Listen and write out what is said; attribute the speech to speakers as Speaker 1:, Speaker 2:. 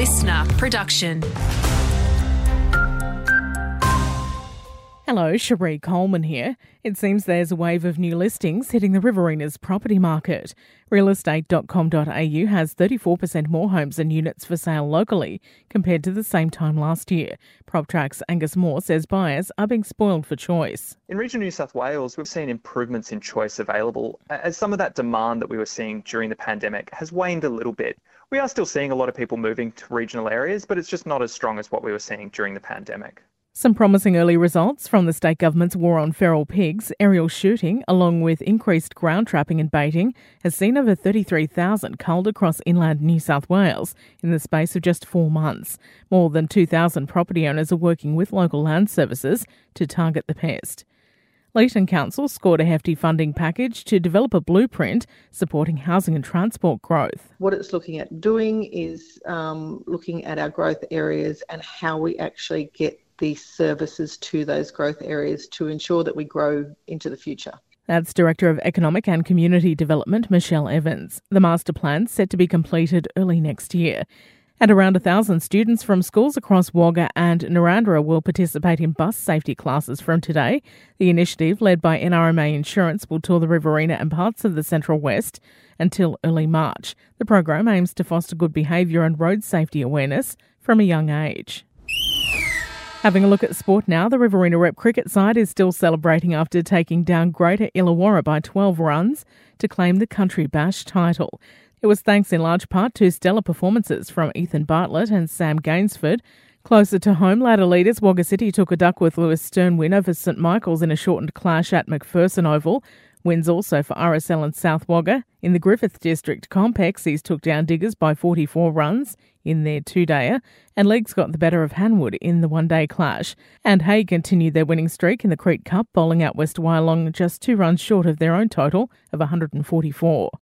Speaker 1: listener production.
Speaker 2: Hello, Cherie Coleman here. It seems there's a wave of new listings hitting the Riverina's property market. Realestate.com.au has 34% more homes and units for sale locally compared to the same time last year. PropTrack's Angus Moore says buyers are being spoiled for choice.
Speaker 3: In regional New South Wales, we've seen improvements in choice available as some of that demand that we were seeing during the pandemic has waned a little bit. We are still seeing a lot of people moving to regional areas, but it's just not as strong as what we were seeing during the pandemic.
Speaker 2: Some promising early results from the state government's war on feral pigs, aerial shooting, along with increased ground trapping and baiting, has seen over 33,000 culled across inland New South Wales in the space of just four months. More than 2,000 property owners are working with local land services to target the pest. Leeton Council scored a hefty funding package to develop a blueprint supporting housing and transport growth.
Speaker 4: What it's looking at doing is um, looking at our growth areas and how we actually get the services to those growth areas to ensure that we grow into the future.
Speaker 2: That's Director of Economic and Community Development, Michelle Evans. The master plan's set to be completed early next year. And around a thousand students from schools across Wagga and Narrandera will participate in bus safety classes from today. The initiative, led by NRMA Insurance, will tour the Riverina and parts of the Central West until early March. The program aims to foster good behaviour and road safety awareness from a young age. Having a look at sport now, the Riverina Rep cricket side is still celebrating after taking down Greater Illawarra by 12 runs to claim the Country Bash title. It was thanks in large part to stellar performances from Ethan Bartlett and Sam Gainsford. Closer to home, ladder leaders Wagga City took a Duckworth Lewis Stern win over St Michael's in a shortened clash at McPherson Oval. Wins also for RSL and South Wagga. In the Griffith District, Compexies took down Diggers by 44 runs in their two-dayer, and Legs got the better of Hanwood in the one-day clash. And Hay continued their winning streak in the Crete Cup, bowling out West Wyalong just two runs short of their own total of 144.